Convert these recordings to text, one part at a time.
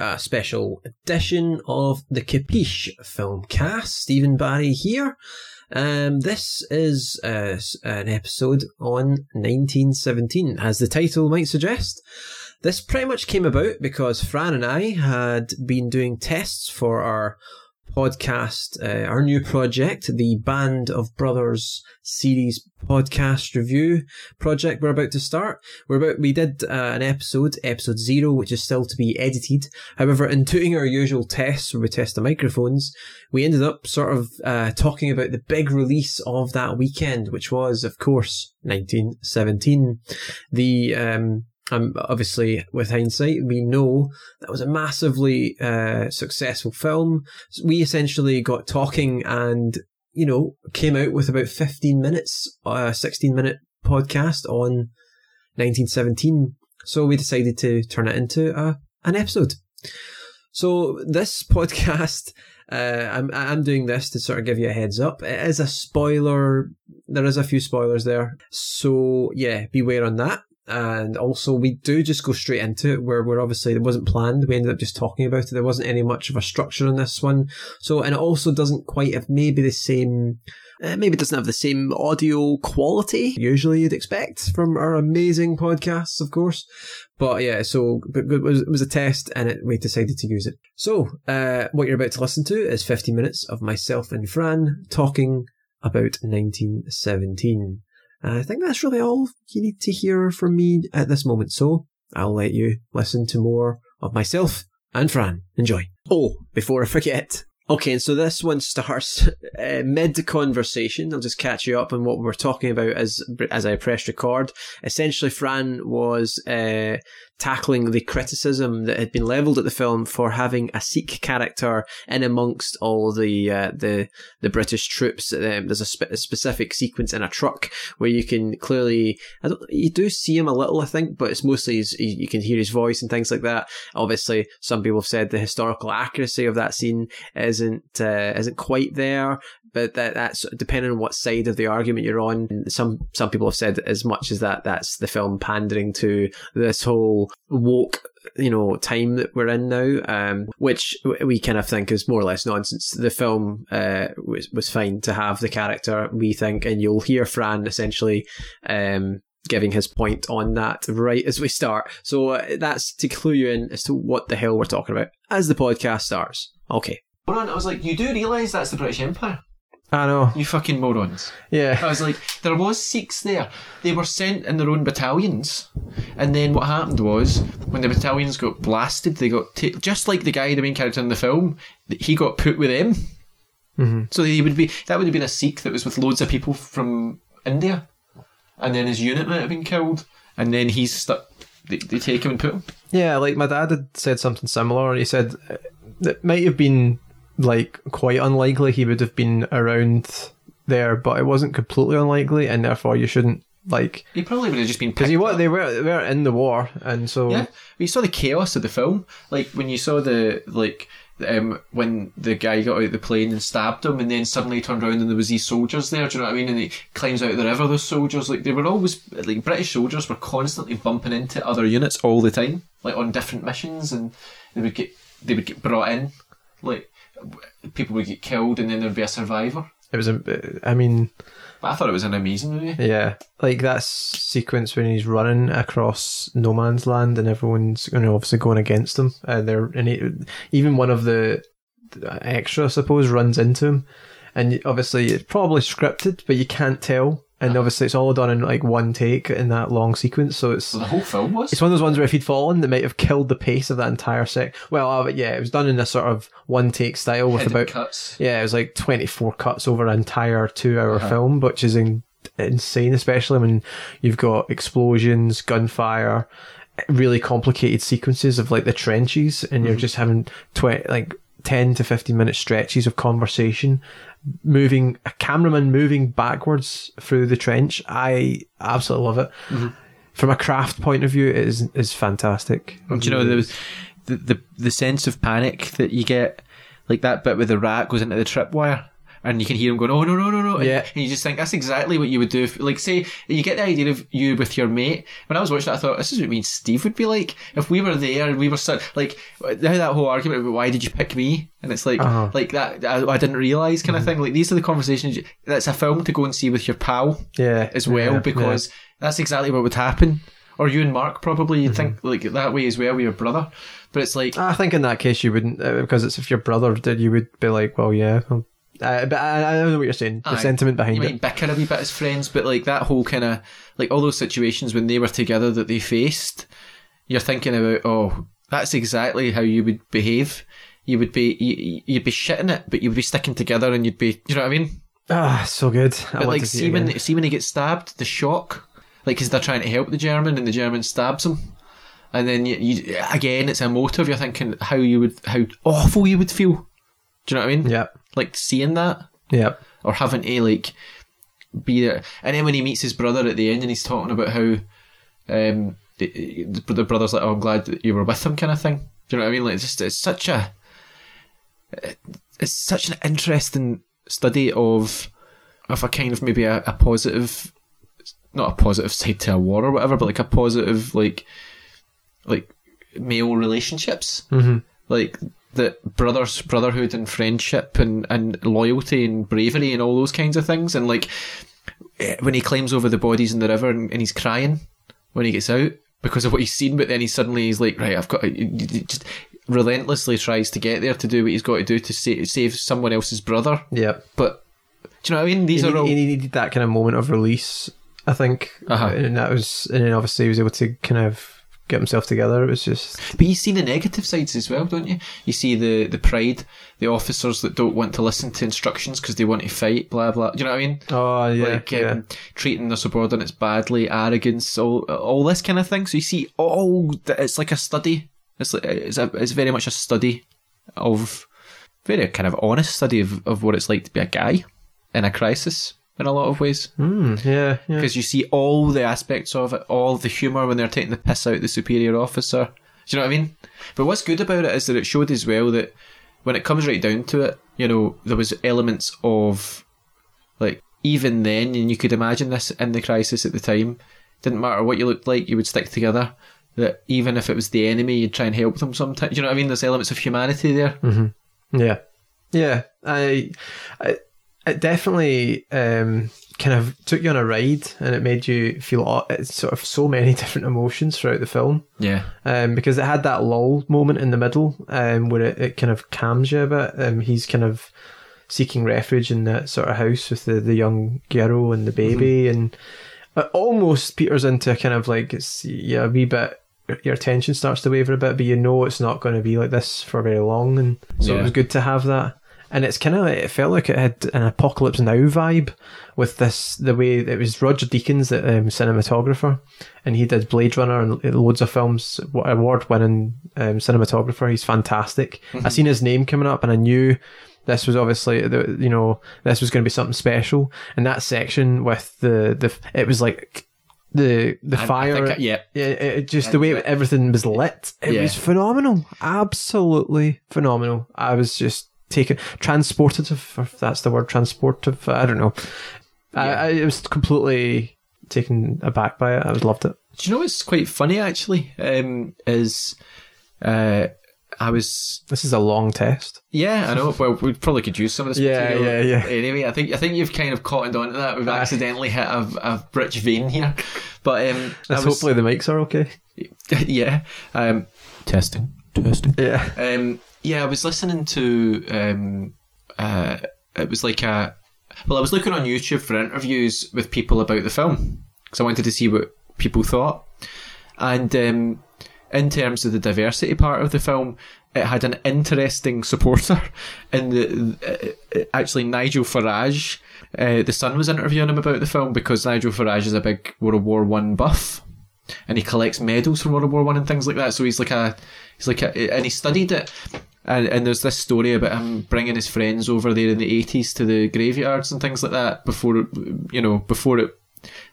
a special edition of the Capiche film cast. Stephen Barry here. Um, this is uh, an episode on 1917, as the title might suggest. This pretty much came about because Fran and I had been doing tests for our podcast, uh, our new project, the Band of Brothers series podcast review project we're about to start. We're about, we did uh, an episode, episode zero, which is still to be edited. However, in doing our usual tests where we test the microphones, we ended up sort of uh, talking about the big release of that weekend, which was, of course, 1917. The, um, um, obviously, with hindsight, we know that was a massively uh, successful film. We essentially got talking and, you know, came out with about 15 minutes, a uh, 16 minute podcast on 1917. So we decided to turn it into a, an episode. So this podcast, uh, I'm I'm doing this to sort of give you a heads up. It is a spoiler. There is a few spoilers there, so yeah, beware on that and also we do just go straight into it where we're obviously it wasn't planned. We ended up just talking about it. There wasn't any much of a structure in this one. So and it also doesn't quite have maybe the same uh, maybe doesn't have the same audio quality usually you'd expect from our amazing podcasts of course. But yeah so it was, it was a test and it, we decided to use it. So uh, what you're about to listen to is 50 minutes of myself and fran talking about 1917 I think that's really all you need to hear from me at this moment. So I'll let you listen to more of myself and Fran. Enjoy. Oh, before I forget, Okay, and so this one starts uh, mid conversation. I'll just catch you up on what we're talking about as as I press record. Essentially, Fran was uh, tackling the criticism that had been leveled at the film for having a Sikh character in amongst all the uh, the the British troops. Um, there's a, spe- a, specific sequence in a truck where you can clearly you do see him a little, I think, but it's mostly his, you can hear his voice and things like that. Obviously, some people have said the historical accuracy of that scene isn't uh, isn't quite there but that that's depending on what side of the argument you're on. Some some people have said as much as that that's the film pandering to this whole woke you know time that we're in now, um, which we kind of think is more or less nonsense. The film uh, was was fine to have the character we think, and you'll hear Fran essentially. Um, giving his point on that right as we start. So uh, that's to clue you in as to what the hell we're talking about as the podcast starts. Okay. I was like, you do realise that's the British Empire? I know. You fucking morons. Yeah. I was like, there was Sikhs there. They were sent in their own battalions. And then what happened was, when the battalions got blasted, they got, just like the guy, the main character in the film, he got put with them. Mm-hmm. So he would be, that would have been a Sikh that was with loads of people from India. And then his unit might have been killed. And then he's stuck, they, they take him and put him. Yeah, like my dad had said something similar. He said it might have been like quite unlikely he would have been around there, but it wasn't completely unlikely, and therefore you shouldn't like. He probably would have just been because what they were they were in the war, and so yeah. You saw the chaos of the film, like when you saw the like. Um, when the guy got out of the plane and stabbed him, and then suddenly turned around and there was these soldiers there. Do you know what I mean? And he climbs out of the river. Those soldiers, like they were always like British soldiers, were constantly bumping into other units all the time, like on different missions, and they would get they would get brought in, like people would get killed and then there'd be a survivor. It was a, I mean, but I thought it was an amazing movie. Yeah, like that sequence when he's running across no man's land and everyone's you know obviously going against him. And they're and he, even one of the extra, I suppose, runs into him, and obviously it's probably scripted, but you can't tell and obviously it's all done in like one take in that long sequence. So it's the whole film was. It's one of those ones where if he'd fallen, they might have killed the pace of that entire sec. Well, uh, yeah, it was done in a sort of one take style with about cuts. Yeah, it was like twenty four cuts over an entire two hour uh-huh. film, which is in, insane, especially when you've got explosions, gunfire, really complicated sequences of like the trenches, and mm-hmm. you're just having twenty like. 10 to 15 minute stretches of conversation moving a cameraman moving backwards through the trench. I absolutely love it. Mm-hmm. From a craft point of view, it is is fantastic. Do you know there was the, the the sense of panic that you get, like that bit where the rat goes into the tripwire and you can hear him going, "Oh no, no, no, no!" And, Yeah. and you just think that's exactly what you would do. If, like, say you get the idea of you with your mate. When I was watching that, I thought this is what me and Steve would be like if we were there and we were so, like how that whole argument about why did you pick me, and it's like Uh-huh. like that I, I didn't realize kind of thing. Like these are the conversations. You, that's a film to go and see with your pal Yeah. as well yeah, because that's exactly what would happen. Or you and Mark probably you'd Mm-hmm. think like that way as well with your brother. But it's like. I think in that case you wouldn't, uh, because it's if your brother did, you would be like, well, yeah. well, Uh, but I, I don't know what you're saying. The Aye. sentiment behind you it. might bicker a wee bit as friends, but like that whole kind of like all those situations when they were together that they faced, you're thinking about oh that's exactly how you would behave. You would be you, you'd be shitting it, but you would be sticking together, and you'd be you know what I mean. Ah, so good. I But like see, see when see when he gets stabbed, the shock, like because they're trying to help the German, and the German stabs him. And then you, you again, it's a motive. You're thinking how you would, how awful you would feel. Do you know what I mean? Yep. Like seeing that Yep. or having to like be there. And then when he meets his brother at the end, and he's talking about how um, the, the brother's like, "Oh, I'm glad that you were with him," kind of thing. Do you know what I mean? Like, it's just it's such a it's such an interesting study of of a kind of maybe a, a positive, not a positive side to a war or whatever, but like a positive like like male relationships Mm-hmm. like that brothers brotherhood and friendship and and loyalty and bravery and all those kinds of things. And like eh, when he climbs over the bodies in the river and, and he's crying when he gets out because of what he's seen but then he suddenly he's like right I've got just relentlessly tries to get there to do what he's got to do to sa- save someone else's brother. Yeah. But do you know what I mean? These he, are all he needed that kind of moment of release, I think, Uh-huh. and that was, and then obviously he was able to kind of get himself together. It was just, But you see the negative sides as well, don't you? You see the, the pride, the officers that don't want to listen to instructions because they want to fight, blah blah. Do you know what I mean? oh yeah, like yeah. um, treating their subordinates badly, arrogance, all all this kind of thing. So you see, all it's like a study. It's like, it's a, it's very much a study of very kind of honest study of, of what it's like to be a guy in a crisis in a lot of ways Mm, yeah, yeah. because you see all the aspects of it, all the humour when they're taking the piss out the superior officer. Do you know what I mean? But what's good about it is that it showed as well that when it comes right down to it, you know, there was elements of like even then, and you could imagine this in the crisis at the time. Didn't matter what you looked like, you would stick together. That even if it was the enemy, you'd try and help them sometimes. Do you know what I mean? There's elements of humanity there. Yeah, yeah. I, I it definitely um, kind of took you on a ride, and it made you feel sort of so many different emotions throughout the film. Yeah. Um, because it had that lull moment in the middle, um, where it, it kind of calms you a bit. Um, he's kind of seeking refuge in that sort of house with the, the young girl and the baby, and it almost peters into a kind of like it's yeah, a wee bit. Your attention starts to waver a bit, but you know it's not going to be like this for very long, and so it was good to have that. And it's kind of it felt like it had an apocalypse now vibe with this the way it was Roger Deakins, the um, cinematographer, and he did Blade Runner and loads of films, award winning um, cinematographer. He's fantastic. I seen his name coming up, and I knew this was obviously the you know this was going to be something special. And that section with the the it was like the the I- I fire. I- yeah. Yeah, it, it- just the way everything was lit, it Yeah. was phenomenal. Absolutely phenomenal. I was just taken transportative, if that's the word, transportive. I don't know. I, I was completely taken aback by it. I loved it. Do you know what's quite funny actually? Um, is uh, I was This is a long test. Yeah, I know. Well, we probably could use some of this Yeah, yeah, yeah. Anyway, I think I think you've kind of cottoned onto that. We've accidentally hit a, a rich vein here, but um, was, hopefully the mics are okay. yeah. Um, testing, testing. Yeah. Um, yeah, I was listening to. Um, uh, it was like a. Well, I was looking on YouTube for interviews with people about the film because I wanted to see what people thought, and um, in terms of the diversity part of the film, it had an interesting supporter in the uh, actually Nigel Farage. Uh, the Sun was interviewing him about the film because Nigel Farage is a big World War One buff, and he collects medals from World War One and things like that. So he's like a he's like a, and he studied it. And, and there's this story about him bringing his friends over there in the 80s to the graveyards and things like that before, you know, before it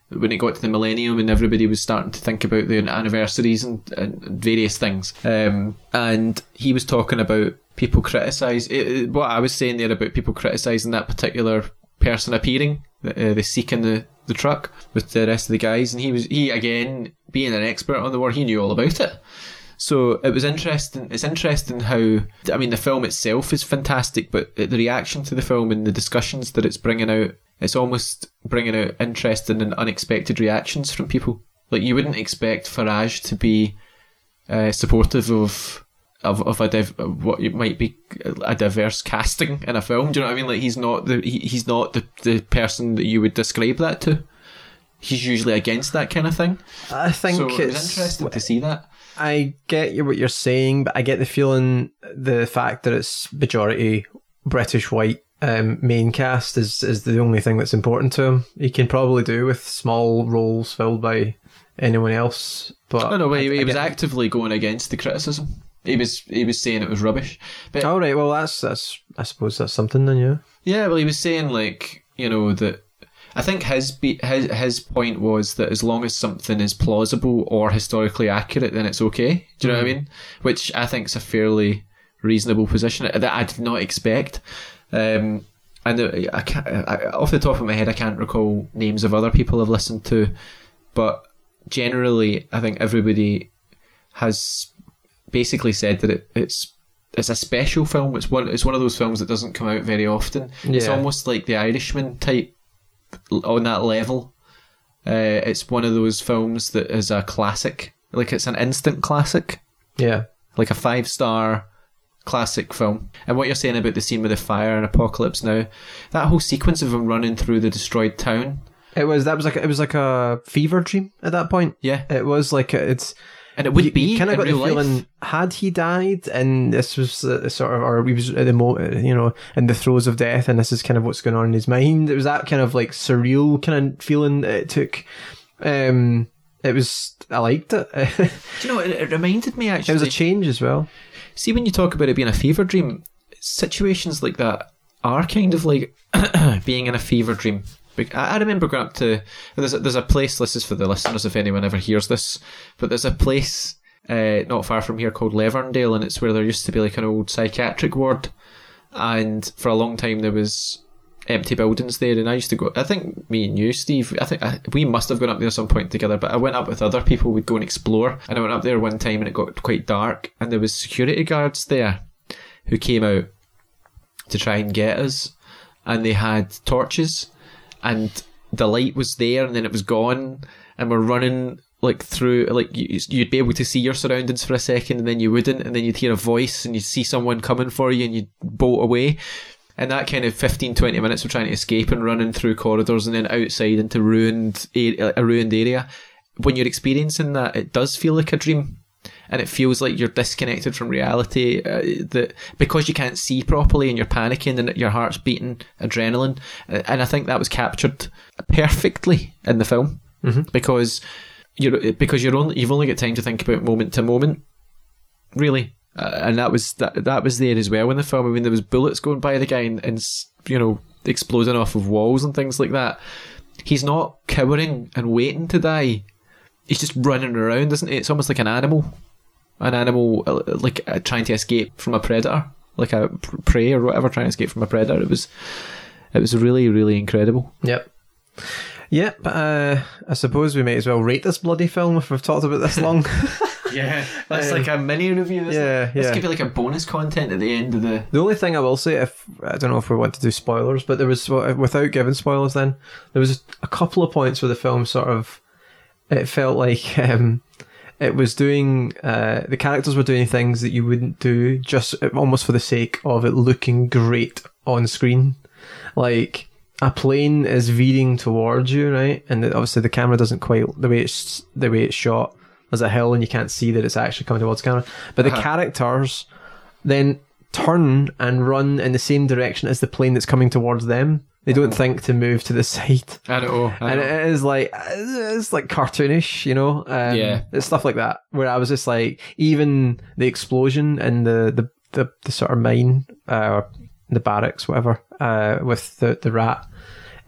when it got to the millennium and everybody was starting to think about the anniversaries and, and various things. Um, and he was talking about people criticise what I was saying there about people criticising that particular person appearing, uh, the Sikh in the, the truck with the rest of the guys. And he was, he again, being an expert on the war, he knew all about it. So it was interesting. It's interesting how I mean the film itself is fantastic, but the reaction to the film and the discussions that it's bringing out, it's almost bringing out interesting and unexpected reactions from people. Like you wouldn't expect Farage to be uh, supportive of of of a div- what might be a diverse casting in a film. Do you know what I mean? Like he's not the he, he's not the the person that you would describe that to. He's usually against that kind of thing. I think so it's it was interesting to see that. I get you what you're saying, but I get the feeling the fact that it's majority British white um, main cast is is the only thing that's important to him. He can probably do with small roles filled by anyone else. But no, no, he, I, he I was get- actively going against the criticism. He was he was saying it was rubbish. But All right, well that's that's I suppose that's something then, yeah. yeah, well, he was saying like you know that. I think his be- his his point was that as long as something is plausible or historically accurate, then it's okay. Do you know what I mean? Which I think is a fairly reasonable position that I did not expect. Um, and I can't, I, off the top of my head, I can't recall names of other people I've listened to, but generally, I think everybody has basically said that it, it's it's a special film. It's one it's one of those films that doesn't come out very often. It's almost like the Irishman type on that level. Uh, it's one of those films that is a classic, like it's an instant classic, Yeah. like a five star classic film. And what you're saying about the scene with the fire and Apocalypse Now, that whole sequence of him running through the destroyed town, It was that was like it was like a fever dream at that point. yeah, It was like a, it's and it would you, be kind of got the life. feeling had he died and this was uh, sort of or he was at the mo you know in the throes of death and this is kind of what's going on in his mind it was that kind of like surreal kind of feeling that it took um it was i liked it it Do you know, it, it reminded me actually. It was a change as well See, when you talk about it being a fever dream, situations like that are kind of like being in a fever dream. I remember going up to there's a, there's a place. This is for the listeners if anyone ever hears this, but there's a place uh, not far from here called Leverndale, and it's where there used to be like an old psychiatric ward, and for a long time there was empty buildings there, and I used to go. I think me and you, Steve, I think I, we must have gone up there at some point together. But I went up with other people. We'd go and explore, and I went up there one time, and it got quite dark, and there was security guards there who came out to try and get us, and they had torches, and the light was there, and then it was gone, and we're running like through like you, you'd be able to see your surroundings for a second and then you wouldn't and then you'd hear a voice and you'd see someone coming for you and you'd bolt away. And that kind of 15 20 minutes of trying to escape and running through corridors and then outside into ruined a ruined area when you're experiencing that it does feel like a dream and it feels like you're disconnected from reality uh, that because you can't see properly and you're panicking and your heart's beating adrenaline Uh, and I think that was captured perfectly in the film. Because you're because you're only you've only got time to think about moment to moment really. Uh, and that was that that was there as well in the film. I mean there was bullets going by the guy and, and you know exploding off of walls and things like that. He's not cowering and waiting to die. He's just running around isn't he? It's almost like an animal an animal uh, like uh, trying to escape from a predator like a prey or whatever trying to escape from a predator it was it was really really incredible yep Yep, uh, I suppose we might as well rate this bloody film if we've talked about this long. yeah that's like a mini review isn't yeah, it? this yeah. could be like a bonus content at the end of the The only thing I will say, if I don't know if we want to do spoilers, but there was without giving spoilers, then there was a couple of points where the film sort of it felt like um, it was doing uh, the characters were doing things that you wouldn't do just almost for the sake of it looking great on screen, like. A plane is veering towards you, right? And obviously the camera doesn't quite the way it's the way it's shot. There's a hill, and you can't see that it's actually coming towards the camera. But the Uh-huh. characters then turn and run in the same direction as the plane that's coming towards them. They don't think to move to the side, at I and it is like it's like cartoonish, you know. Um, Yeah. it's stuff like that. Where I was just like, even the explosion and the the the, the sort of mine, uh, the barracks, whatever, uh, with the the rat.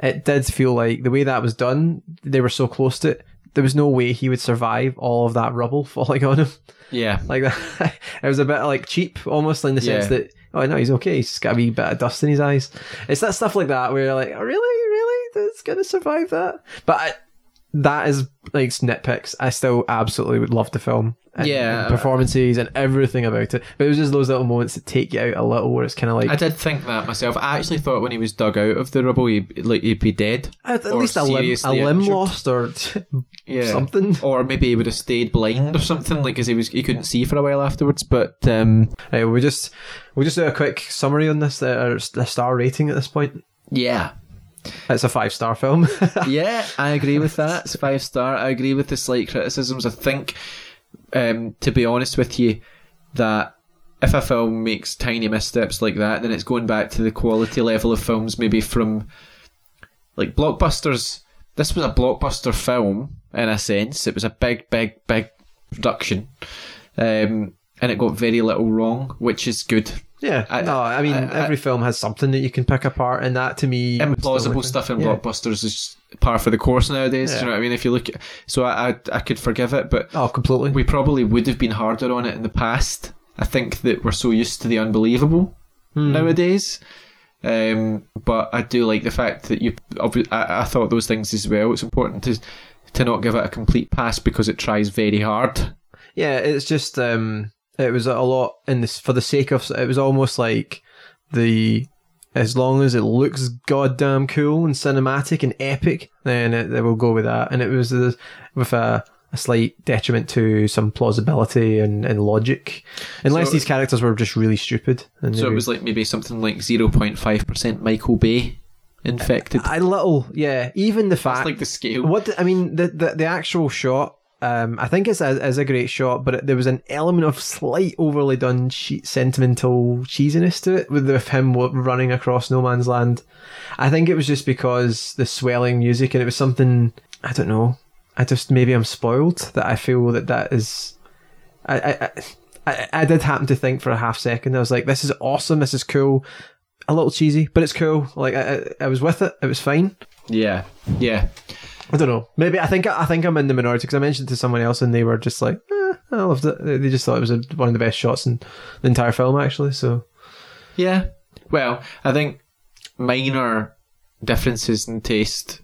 it did feel like the way that was done, they were so close to it. There was no way he would survive all of that rubble falling on him Yeah. like that. it was a bit like cheap, almost in the sense Yeah. that oh no, he's okay. He's just got a wee bit of dust in his eyes. It's that stuff like that where you're like, oh, really, really, that's gonna survive that. But I, that is like nitpicks. I still absolutely would love the film. And, Yeah. and performances and everything about it. But it was just those little moments that take you out a little, where it's kind of like I did think that myself. I actually thought when he was dug out of the rubble, he'd, like, he'd be dead. at, at least a limb, a limb injured. lost or Yeah. something. Or maybe he would have stayed blind or something, like, because he, was, he couldn't see for a while afterwards. But, um, Right, we just we'll just do a quick summary on this. Uh, the star rating at this point. yeah. It's a five star film. yeah, I agree with that. It's five star. I agree with the slight criticisms. I think, um, to be honest with you, that if a film makes tiny missteps like that, then it's going back to the quality level of films maybe from like blockbusters. This was a blockbuster film in a sense. It was a big, big, big production, um, and it got very little wrong, which is good. Yeah, I- no, I mean I- I- every film has something that you can pick apart, and that to me, implausible stuff in yeah. blockbusters is par for the course nowadays. Do Yeah. you know what I mean? If you look, at, so I, I I could forgive it, but Oh, completely. we probably would have been harder on it in the past. I think that we're so used to the unbelievable Hmm. nowadays. Um, but I do like the fact that you. I, I thought those things as well. It's important to to not give it a complete pass because it tries very hard. yeah, it's just um, it was a lot in this for the sake of it was almost like the as long as it looks goddamn cool and cinematic and epic, then it, they will go with that. And it was uh, with a, a slight detriment to some plausibility and, and logic, unless So- these characters were just really stupid. And So it was like maybe something like zero point five percent Michael Bay infected. a little, yeah. Even the That's fact like the scale. What the, I mean, the, the the actual shot, um, I think it's a, a great shot, but it, there was an element of slight overly done che- sentimental cheesiness to it with, with him running across no man's land. I think it was just because the swelling music and it was something I don't know. I just maybe I'm spoiled that I feel that that is. I I. I I, I did happen to think for a half second. I was like, "This is awesome. This is cool. A little cheesy, but it's cool." Like I, I, I was with it. It was fine. Yeah, yeah. I don't know. Maybe I think I think I'm in the minority because I mentioned to someone else and they were just like, eh, I loved it. They- They just thought it was a, one of the best shots in the entire film, actually. So Yeah. Well, I think minor differences in taste.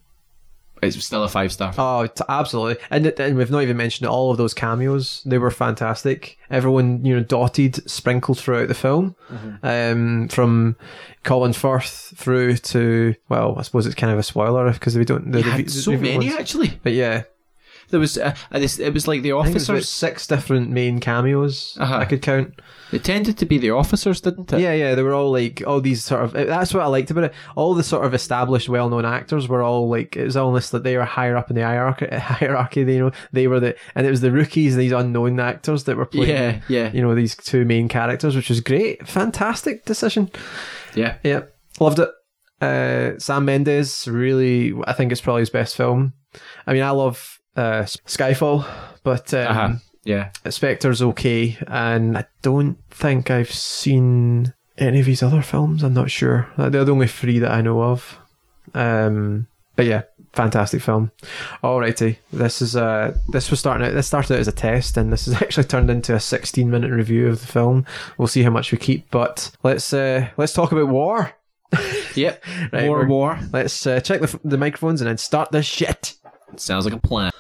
It's still a five star. Oh, t- absolutely. And, it- and we've not even mentioned all of those cameos. They were fantastic. Everyone, you know, dotted, sprinkled throughout the film. Um, from Colin Firth through to, well, I suppose it's kind of a spoiler because we don't. The, You the- had the so review many ones- actually. But yeah, There was. Uh, uh, this, it was like the it was officers. six different main cameos Uh-huh. I could count. It tended to be the officers, didn't it? Yeah, yeah, they were all like all these sort of. That's what I liked about it. All the sort of established, well-known actors were all like it was almost that they were higher up in the hierarchy. Hierarchy, you know, they were the, and it was the rookies, these unknown actors that were playing. Yeah, yeah, You know, these two main characters, which was great. Fantastic decision. yeah. Yeah, loved it. Uh, Sam Mendes really, I think it's probably his best film. I mean, I love uh, Skyfall, but um, Uh-huh. Yeah. Spectre's okay, and I don't think I've seen any of his other films. I'm not sure. They're the only three that I know of. Um, but yeah, fantastic film. Alrighty, this is uh this was starting out. This started out as a test, and this has actually turned into a 16 minute review of the film. We'll see how much we keep, but let's uh let's talk about war. Yep. Right, war, war. Let's uh, check the the microphones and then start this shit. Sounds like a plan.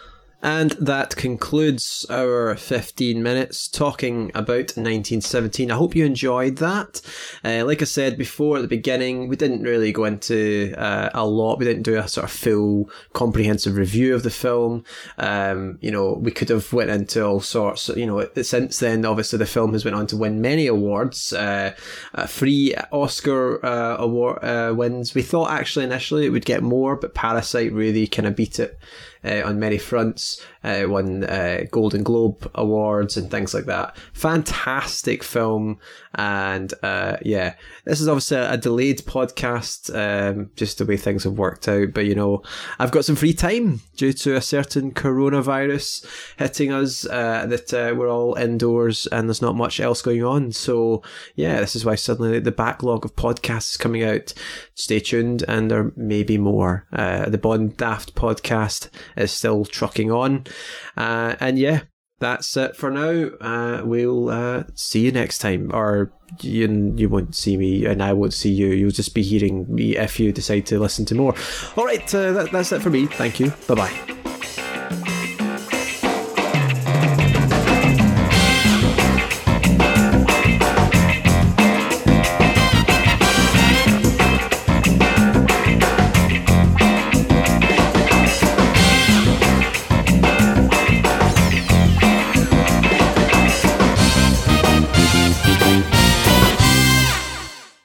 And that concludes our 15 minutes talking about 1917. I hope you enjoyed that. Uh, like I said before at the beginning, we didn't really go into uh, a lot. We didn't do a sort of full comprehensive review of the film. Um, you know, we could have went into all sorts. You know, since then, obviously the film has went on to win many awards, uh, uh, three Oscar uh, award uh, wins. We thought actually initially it would get more, but Parasite really kind of beat it uh, on many fronts. Uh, won uh, Golden Globe awards and things like that. Fantastic film, and uh, yeah, this is obviously a, delayed podcast, um, just the way things have worked out. But you know, I've got some free time due to a certain coronavirus hitting us. Uh, that uh, we're all indoors and there's not much else going on. So yeah, this is why suddenly the backlog of podcasts coming out. Stay tuned, and there may be more. Uh, the Bond Daft podcast is still trucking on, uh, and yeah, that's it for now. Uh, we'll uh, see you next time, or you you won't see me, and I won't see you. You'll just be hearing me if you decide to listen to more. All right, uh, that, that's it for me. Thank you. Bye bye.